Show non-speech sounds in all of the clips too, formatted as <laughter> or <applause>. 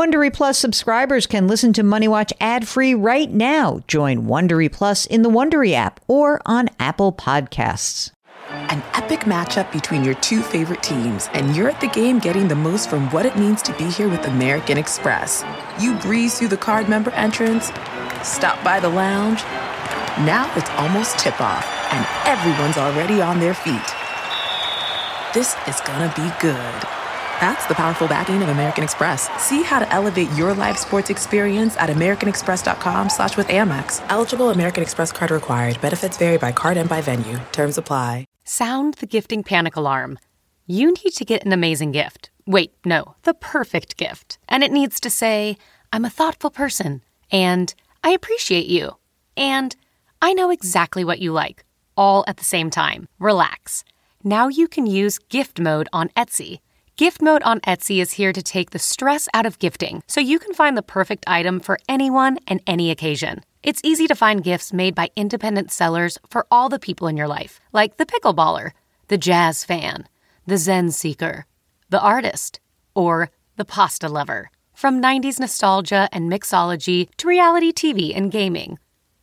Wondery Plus subscribers can listen to Money Watch ad-free right now. Join Wondery Plus in the Wondery app or on Apple Podcasts. An epic matchup between your two favorite teams, and you're at the game getting the most from what it means to be here with American Express. You breeze through the card member entrance, stop by the lounge. Now it's almost tip-off, and everyone's already on their feet. This is gonna be good. That's the powerful backing of American Express. See how to elevate your live sports experience at americanexpress.com slash with Amex. Eligible American Express card required. Benefits vary by card and by venue. Terms apply. Sound the gifting panic alarm. You need to get an amazing gift. Wait, no, the perfect gift. And it needs to say, I'm a thoughtful person, and I appreciate you, and I know exactly what you like, all at the same time. Relax. Now you can use gift mode on Etsy. Gift mode on Etsy is here to take the stress out of gifting so you can find the perfect item for anyone and any occasion. It's easy to find gifts made by independent sellers for all the people in your life, like the pickleballer, the jazz fan, the zen seeker, the artist, or the pasta lover. From 90s nostalgia and mixology to reality TV and gaming,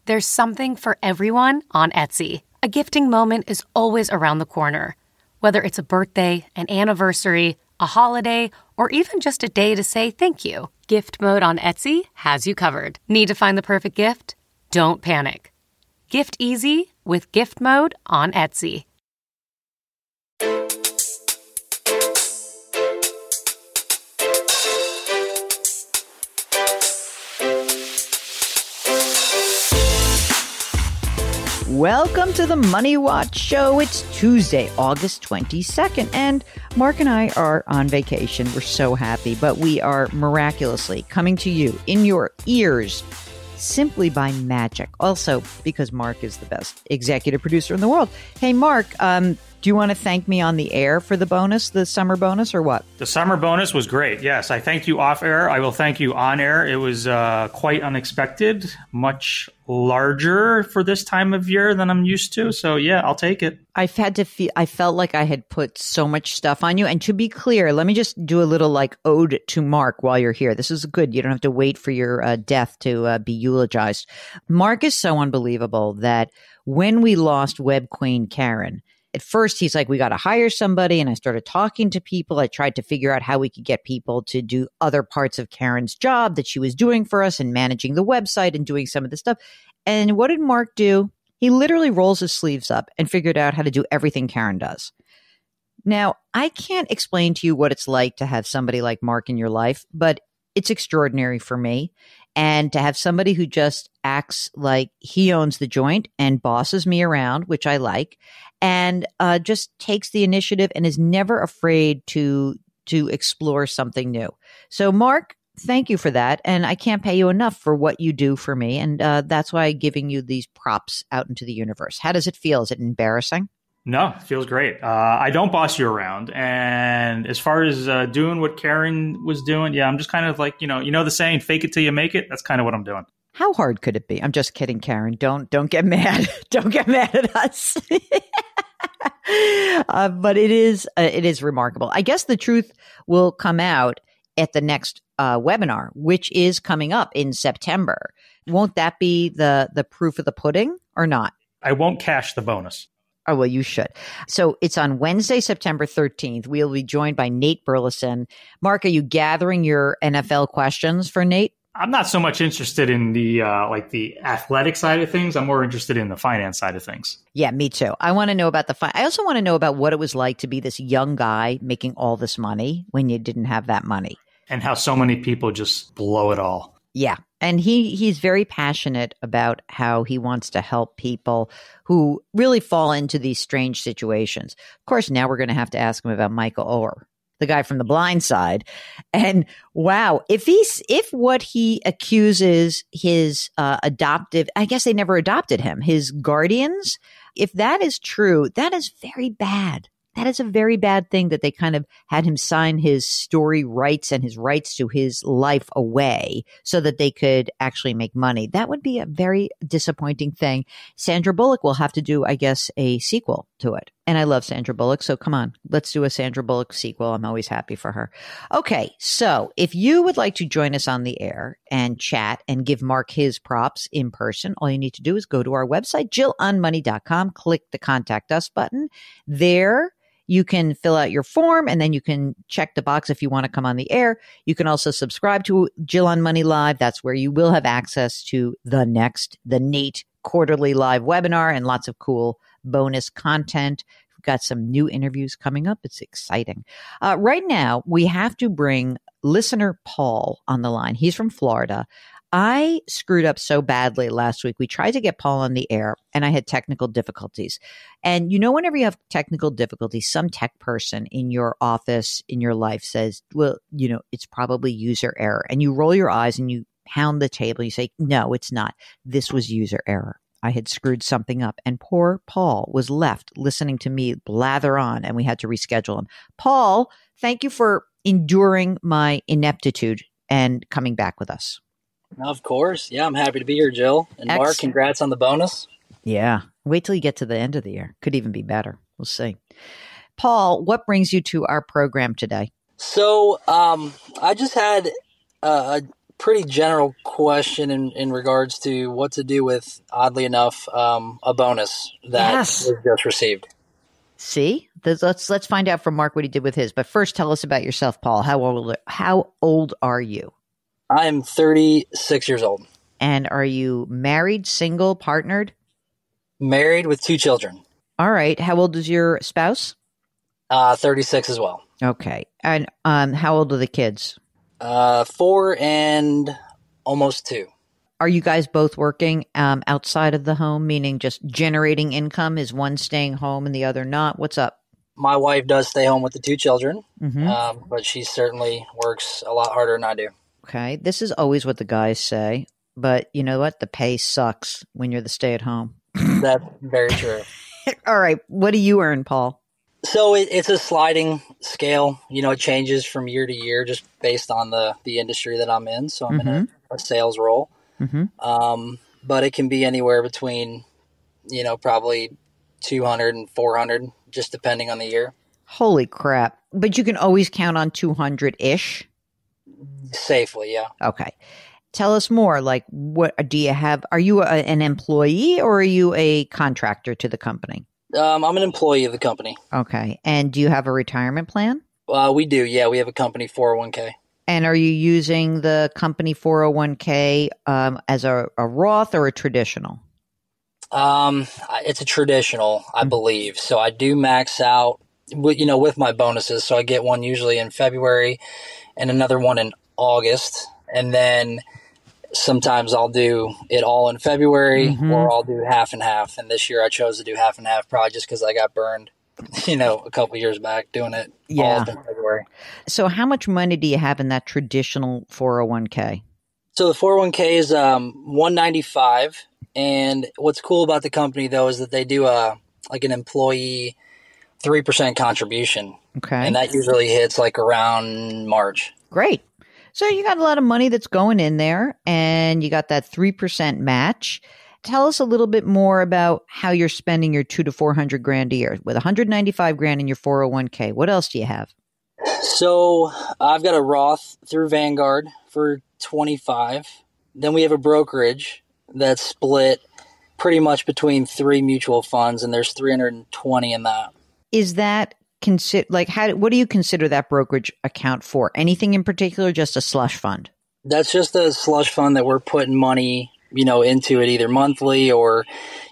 there's something for everyone on Etsy. A gifting moment is always around the corner. Whether it's a birthday, an anniversary, a holiday, or even just a day to say thank you. Gift mode on Etsy has you covered. Need to find the perfect gift? Don't panic. Gift easy with gift mode on Etsy. Welcome to the Money Watch Show. It's Tuesday, August 22nd, and Mark and I are on vacation. We're so happy, but we are miraculously coming to you in your ears simply by magic. Also, because Mark is the best executive producer in the world. Hey, Mark, um, do you want to thank me on the air for the bonus, the summer bonus, or what? The summer bonus was great. Yes, I thank you off air. I will thank you on air. It was uh, quite unexpected, much larger for this time of year than I'm used to. So yeah, I'll take it. I've had to feel. I felt like I had put so much stuff on you. And to be clear, let me just do a little like ode to Mark while you're here. This is good. You don't have to wait for your uh, death to uh, be eulogized. Mark is so unbelievable that when we lost Web Queen Karen at first he's like, we got to hire somebody. And I started talking to people. I tried to figure out how we could get people to do other parts of Karen's job that she was doing for us and managing the website and doing some of the stuff. And what did Mark do? He literally rolls his sleeves up and figured out how to do everything Karen does. Now, I can't explain to you what it's like to have somebody like Mark in your life, but it's extraordinary for me. And to have somebody who just acts like he owns the joint and bosses me around, which I like, and uh, just takes the initiative and is never afraid to to explore something new. So, Mark, thank you for that, and I can't pay you enough for what you do for me, and uh, that's why I'm giving you these props out into the universe. How does it feel? Is it embarrassing? No, feels great. Uh, I don't boss you around, and as far as uh, doing what Karen was doing, yeah, I'm just kind of like you know, you know the saying, "Fake it till you make it." That's kind of what I'm doing. How hard could it be? I'm just kidding, Karen. Don't don't get <laughs> mad. don't get mad at us. <laughs> uh, but it is uh, it is remarkable. I guess the truth will come out at the next uh, webinar, which is coming up in September. Won't that be the the proof of the pudding or not? I won't cash the bonus. Oh, well, you should. So it's on Wednesday, September 13th. We'll be joined by Nate Burleson. Mark, are you gathering your NFL questions for Nate? I'm not so much interested in the uh, like the athletic side of things. I'm more interested in the finance side of things. Yeah, me too. I want to know about the. Fi- I also want to know about what it was like to be this young guy making all this money when you didn't have that money, and how so many people just blow it all. Yeah, and he he's very passionate about how he wants to help people who really fall into these strange situations. Of course, now we're going to have to ask him about Michael Oher the guy from the blind side. And wow, if he's, if what he accuses his uh, adoptive, I guess they never adopted him, his guardians, if that is true, that is very bad. That is a very bad thing that they kind of had him sign his story rights and his rights to his life away so that they could actually make money. That would be a very disappointing thing. Sandra Bullock will have to do, I guess, a sequel to it. And I love Sandra Bullock. So come on, let's do a Sandra Bullock sequel. I'm always happy for her. Okay. So if you would like to join us on the air and chat and give Mark his props in person, all you need to do is go to our website, jillonmoney.com, click the contact us button. There, you can fill out your form and then you can check the box if you want to come on the air. You can also subscribe to Jill on Money Live. That's where you will have access to the next, the Nate quarterly live webinar and lots of cool bonus content. We've got some new interviews coming up. It's exciting. Uh, right now, we have to bring listener Paul on the line. He's from Florida. I screwed up so badly last week. We tried to get Paul on the air and I had technical difficulties. And you know, whenever you have technical difficulties, some tech person in your office, in your life says, well, you know, it's probably user error. And you roll your eyes and you pound the table. You say, no, it's not. This was user error. I had screwed something up. And poor Paul was left listening to me blather on and we had to reschedule him. Paul, thank you for enduring my ineptitude and coming back with us. Of course. Yeah, I'm happy to be here, Jill. And Mark, congrats on the bonus. Yeah. Wait till you get to the end of the year. Could even be better. We'll see. Paul, what brings you to our program today? So, um, I just had a, a pretty general question in, in regards to what to do with, oddly enough, um, a bonus that Yes. was just received. See? Let's let's find out from Mark what he did with his. But first tell us about yourself, Paul. How old how old are you? I am 36 years old, And are you married, single, partnered? married with two children, All right. How old is your spouse? uh, 36 as well. Okay. And um how old are the kids? Uh, four and almost two. Are you guys both working um, outside of the home, meaning just generating income? Is one staying home and the other not? What's up? My wife does stay home with the two children, hmm um, but she certainly works a lot harder than I do. Okay. This is always what the guys say, but you know what? The pay sucks when you're the stay at home. <laughs> That's very true. <laughs> All right. What do you earn, Paul? So it, it's a sliding scale. You know, it changes from year to year just based on the the industry that I'm in. So I'm in a, a sales role, Mm-hmm. um, but it can be anywhere between, you know, probably 200 and 400, just depending on the year. Holy crap. But you can always count on 200 ish. Safely, yeah. Okay. Tell us more. Like, what do you have? Are you a, an employee or are you a contractor to the company? Um, I'm an employee of the company. Okay. And do you have a retirement plan? Uh, we do, yeah. We have a company 401k. And are you using the company 401k um, as a, a Roth or a traditional? Um, it's a traditional, I believe. So I do max out, you know, with my bonuses. So I get one usually in February, and another one in August, and then sometimes I'll do it all in February, Mhm. or I'll do half and half. And this year I chose to do half and half, probably just because I got burned, <laughs> you know, a couple years back doing it Yeah. February. So, how much money do you have in that traditional 401k? So the 401k is um 195 and what's cool about the company though is that they do a like an employee 3% contribution Okay. and that usually hits like around March. Great. So you got a lot of money that's going in there and you got that 3% match. Tell us a little bit more about how you're spending your 2 to 400 grand a year with 195 grand in your 401k. What else do you have? So I've got a Roth through Vanguard for 25. Then we have a brokerage that's split pretty much between three mutual funds and there's 320 in that. Is that consider like how what do you consider that brokerage account for? Anything in particular just a slush fund? That's just a slush fund that we're putting money, you know, into it either monthly or,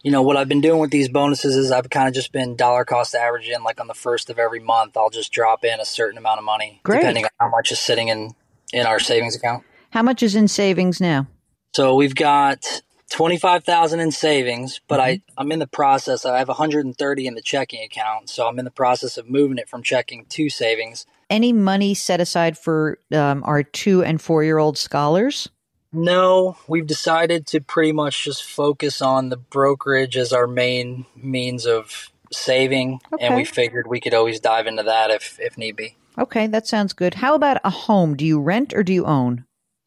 you know, what I've been doing with these bonuses is I've kind of just been dollar cost averaging. Like on the first of every month, I'll just drop in a certain amount of money, Great. depending on how much is sitting in in our savings account. How much is in savings now? So we've got twenty five thousand in savings, but I I'm in the process. I have one hundred and thirty in the checking account, so I'm in the process of moving it from checking to savings. Any money set aside for um, our 2 and 4 year old scholars? No, we've decided to pretty much just focus on the brokerage as our main means of saving, and we figured we could always dive into that if if need be. Okay, that sounds good. How about a home? Do you rent or do you own?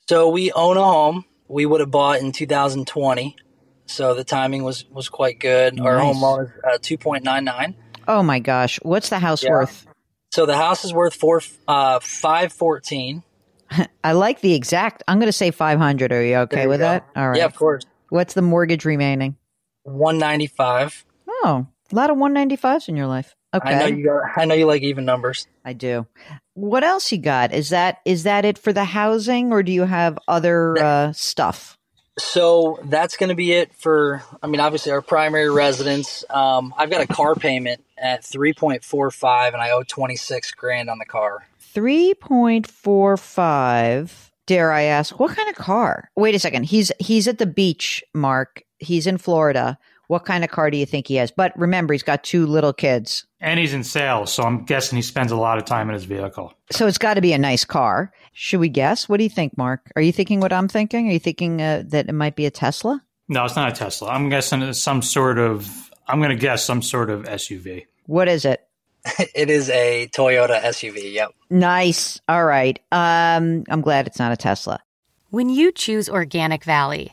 So we own a home. We would have bought in 2020, so the timing was was quite good. Our home loan is uh, 2.99. Oh my gosh. What's the house Yeah. worth? So the house is worth four uh five fourteen. <laughs> I like the exact. I'm going to say 500. Are you okay you with go. that? All right. Yeah, of course. What's the mortgage remaining? One ninety five. Oh, a lot of 195s in your life. Okay. I know you got I know you like even numbers. I do. What else you got? Is that is that it for the housing, or do you have other uh, stuff? So that's going to be it for. I mean, obviously our primary residence. Um, I've got a car payment at three point four five, and I owe twenty six grand on the car. Three point four five. Dare I ask what kind of car? Wait a second. He's he's at the beach, Mark. He's in Florida. What kind of car do you think he has? But remember, he's got two little kids, And he's in sales, so I'm guessing he spends a lot of time in his vehicle. so it's got to be a nice car. Should we guess? What do you think, Mark? Are you thinking what I'm thinking? Are you thinking uh, that it might be a Tesla? No, it's not a Tesla. I'm guessing it's some sort of. I'm going to guess some sort of SUV. What is it? <laughs> it is a Toyota SUV. Yep. Nice. All right. Um, I'm glad it's not a Tesla. When you choose Organic Valley,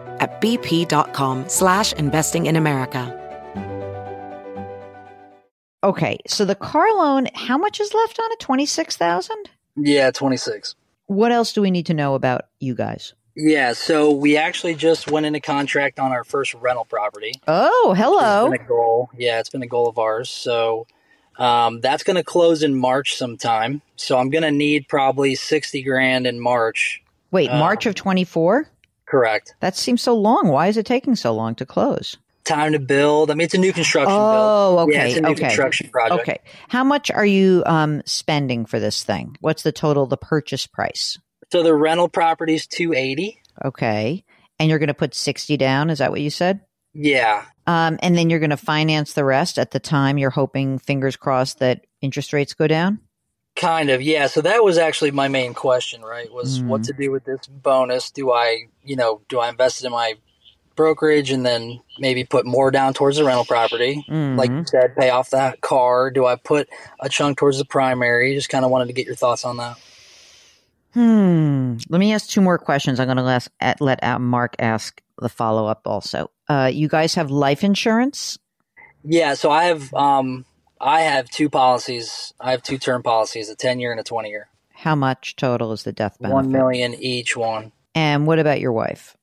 at bp.com slash investing in America. Okay, so the car loan, how much is left on it? Twenty six thousand. Yeah, twenty six. What else do we need to know about you guys? Yeah. So we actually just went into contract on our first rental property. Oh, hello. It's been a goal. Yeah, it's been a goal of ours. So um, that's going to close in March sometime. So I'm going to need probably sixty grand in March. Wait, uh, March of twenty four. Correct. That seems so long. Why is it taking so long to close? Time to build. I mean, it's a new construction Oh, build. okay, Yeah, it's a new okay. construction project. Okay, how much are you um, spending for this thing? What's the total, the purchase price? So the rental property is two eighty. Okay, and you're going to put sixty down. Is that what you said? Yeah. Um, and then you're going to finance the rest at the time. You're hoping, fingers crossed, that interest rates go down. Kind of, yeah. So that was actually my main question, right? Was Mm-hmm. what to do with this bonus? Do I, you know, do I invest it in my brokerage and then maybe put more down towards the rental property? Like Mm-hmm. you said, pay off that car. Do I put a chunk towards the primary? Just kind of wanted to get your thoughts on that. Hmm. Let me ask two more questions. I'm going to let, let uh, Mark ask the follow up also. Uh, you guys have life insurance? Yeah. So I have, um, I have two policies. I have two term policies: a ten year and a twenty year. How much total is the death benefit? One million each one. And what about your wife?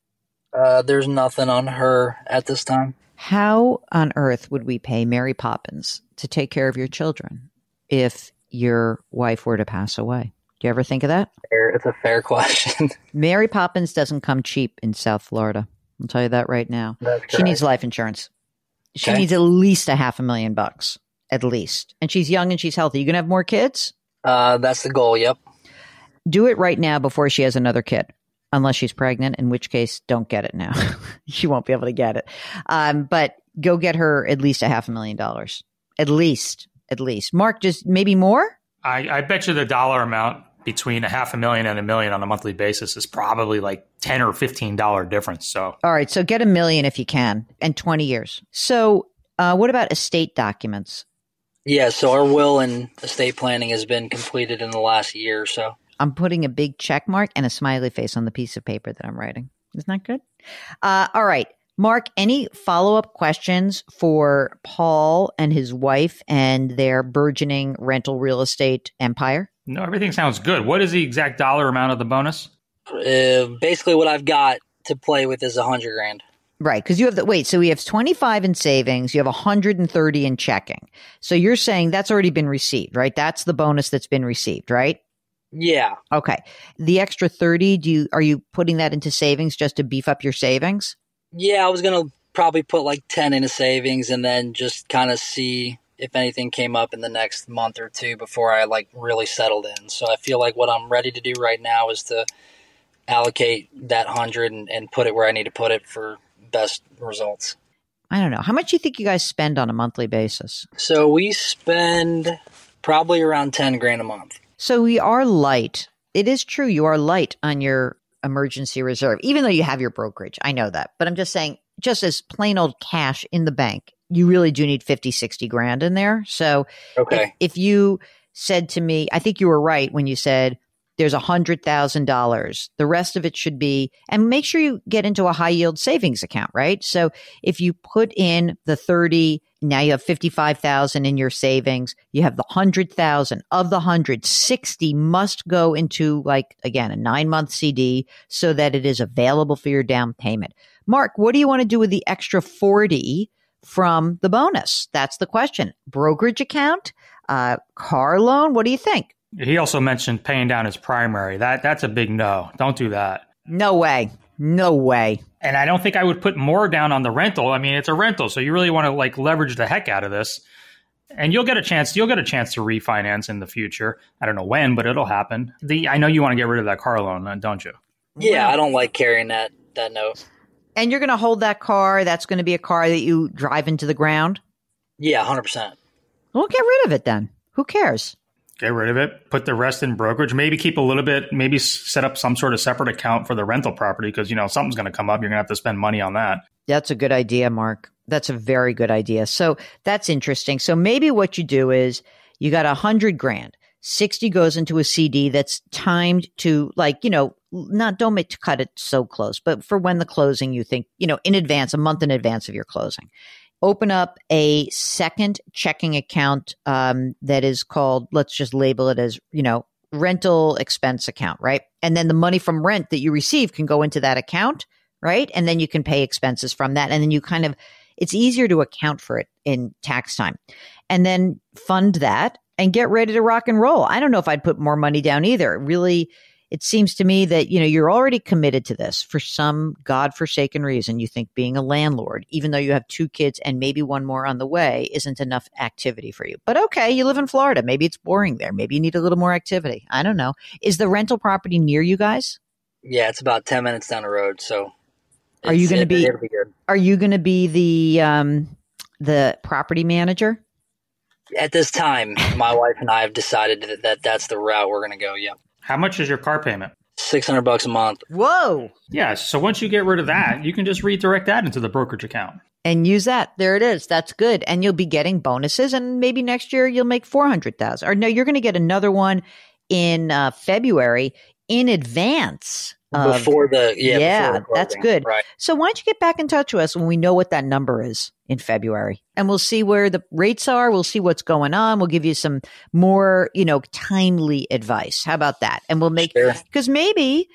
Uh, there's nothing on her at this time. How on earth would we pay Mary Poppins to take care of your children if your wife were to pass away? Do you ever think of that? It's a fair <laughs> question. Mary Poppins doesn't come cheap in South Florida. I'll tell you that right now. That's She needs life insurance. She Okay. needs at least a half a million bucks, at least. And she's young and she's healthy. You gonna have more kids? Uh, that's the goal. Yep. Do it right now before she has another kid, unless she's pregnant. In which case, don't get it now. <laughs> she won't be able to get it. Um, but go get her at least a half a million dollars, at least, at least. Mark, just maybe more. I, I bet you the dollar amount between a half a million and a million on a monthly basis is probably like ten or fifteen dollar difference. So All right, so get a million if you can, and twenty years. So, uh, what about estate documents? Yeah, so our will and estate planning has been completed in the last year or so. I'm putting a big check mark and a smiley face on the piece of paper that I'm writing. Isn't that good? Uh, all right. Mark, any follow up questions for Paul and his wife and their burgeoning rental real estate empire? no, everything sounds good. What is the exact dollar amount of the bonus? Uh, basically, what I've got to play with is a hundred grand. Right. Because you have the, wait, so we have 25 in savings, you have 130 in checking. So you're saying that's already been received, right? That's the bonus that's been received, right? Yeah. Okay. The extra 30, do you are you putting that into savings just to beef up your savings? Yeah, I was going to probably put like 10 into savings and then just kind of see if anything came up in the next month or two before I like really settled in. So I feel like what I'm ready to do right now is to allocate that 100 and, and put it where I need to put it for best results. I don't know. How much do you think you guys spend on a monthly basis? So we spend probably around 10 grand a month. So we are light. It is true you are light on your emergency reserve, even though you have your brokerage. I know that. But I'm just saying, just as plain old cash in the bank, you really do need 50, 60 grand in there. So Okay. if, if you said to me, I think you were right when you said there's a hundred thousand dollars. The rest of it should be, and make sure you get into a high yield savings account, right? So if you put in the 30, now you have 55,000 in your savings. You have the hundred thousand of the hundred, 60 must go into like, again, a nine month CD so that it is available for your down payment. Mark, what do you want to do with the extra 40 from the bonus? That's the question. Brokerage account, uh, car loan. What do you think? He also mentioned paying down his primary. That that's a big no. Don't do that. No way. No way. And I don't think I would put more down on the rental. I mean, it's a rental, so you really want to like leverage the heck out of this. And you'll get a chance. You'll get a chance to refinance in the future. I don't know when, but it'll happen. The I know you want to get rid of that car loan, uh, don't you? Yeah, I don't like carrying that that note. And you're going to hold that car. That's going to be a car that you drive into the ground. Yeah, 100%. Well, get rid of it then. Who cares? Get rid of it. Put the rest in brokerage. Maybe keep a little bit. Maybe set up some sort of separate account for the rental property because you know something's going to come up. You're going to have to spend money on that. That's a good idea, Mark. That's a very good idea. So that's interesting. So maybe what you do is you got a hundred grand. 60 goes into a CD that's timed to like, you know, not, don't make to cut it so close, but for when the closing, you think, you know, in advance, a month in advance of your closing. Open up a second checking account um, that is called, let's just label it as, you know, rental expense account, right? And then the money from rent that you receive can go into that account, right? And then you can pay expenses from that. And then you kind of, it's easier to account for it in tax time. And then fund that and get ready to rock and roll. I don't know if I'd put more money down either. Really, it seems to me that, you know, you're already committed to this for some godforsaken reason. You think being a landlord, even though you have two kids and maybe one more on the way, isn't enough activity for you. But okay, you live in Florida. Maybe it's boring there. Maybe you need a little more activity. I don't know. Is the rental property near you guys? Yeah, it's about 10 minutes down the road, so Are you gonna be- be good. Are you going to be the, um, the property manager? At this time, my wife and I have decided that, that that's the route we're going to go. Yeah. How much is your car payment? 600 bucks a month. Whoa. Yeah. So once you get rid of that, you can just redirect that into the brokerage account. and use that. There it is. That's good. And you'll be getting bonuses and maybe next year you'll make 400,000. Or no, you're going to get another one in uh, February in advance. Of- before the yeah, Yeah, that's good. Right. so why don't you get back in touch with us when we know what that number is in February and we'll see where the rates are. We'll see what's going on. We'll give you some more, you know, timely advice. How about that? And we'll make, Sure. because maybe,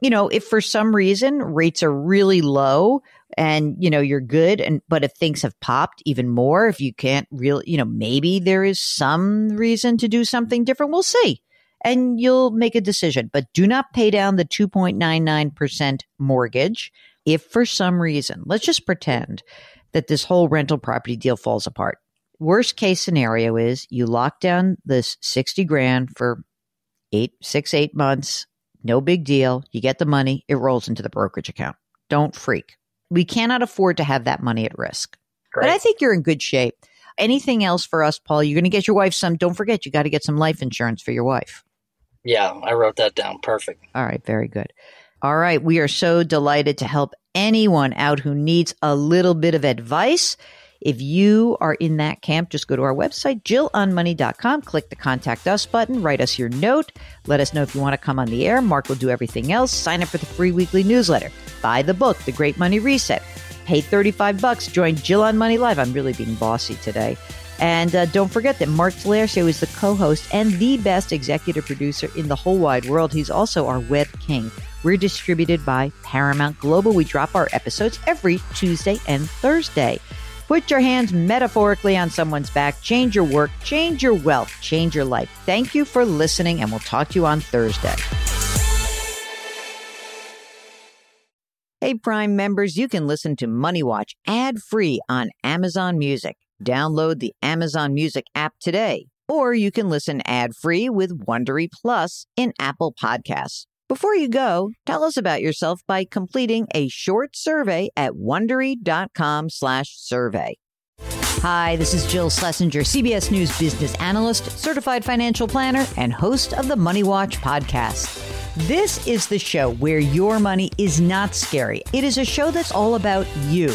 you know, if for some reason rates are really low and, you know, you're good. And, but if things have popped even more, if you can't really, you know, maybe there is some reason to do something different. We'll see. And you'll make a decision, but do not pay down the 2.99% mortgage. If for some reason, let's just pretend that this whole rental property deal falls apart. Worst case scenario is you lock down this 60 grand for eight, six, eight months. No big deal. You get the money. It rolls into the brokerage account. Don't freak. We cannot afford to have that money at risk. But I think you're in good shape. Anything else for us, Paul? You're going to get your wife some. Don't forget, you got to get some life insurance for your wife. Yeah, I wrote that down. Perfect. All right, very good. All right, we are so delighted to help anyone out who needs a little bit of advice. If you are in that camp, just go to our website, jillonmoney.com, click the contact us button, write us your note, let us know if you want to come on the air. Mark will do everything else. Sign up for the free weekly newsletter, buy the book, The Great Money Reset, pay 35 bucks, join Jill on Money Live. I'm really being bossy today. And uh, don't forget that Mark Talercio is the co host and the best executive producer in the whole wide world. He's also our web king. We're distributed by Paramount Global. We drop our episodes every Tuesday and Thursday. Put your hands metaphorically on someone's back, change your work, change your wealth, change your life. Thank you for listening, and we'll talk to you on Thursday. Hey, Prime members, you can listen to Money Watch ad free on Amazon Music. Download the Amazon Music app today, or you can listen ad free with Wondery Plus in Apple Podcasts. Before you go, tell us about yourself by completing a short survey at wondery.com/survey. Hi, this is Jill Schlesinger, CBS News business analyst, certified financial planner, and host of the Money Watch podcast. This is the show where your money is not scary. It is a show that's all about you.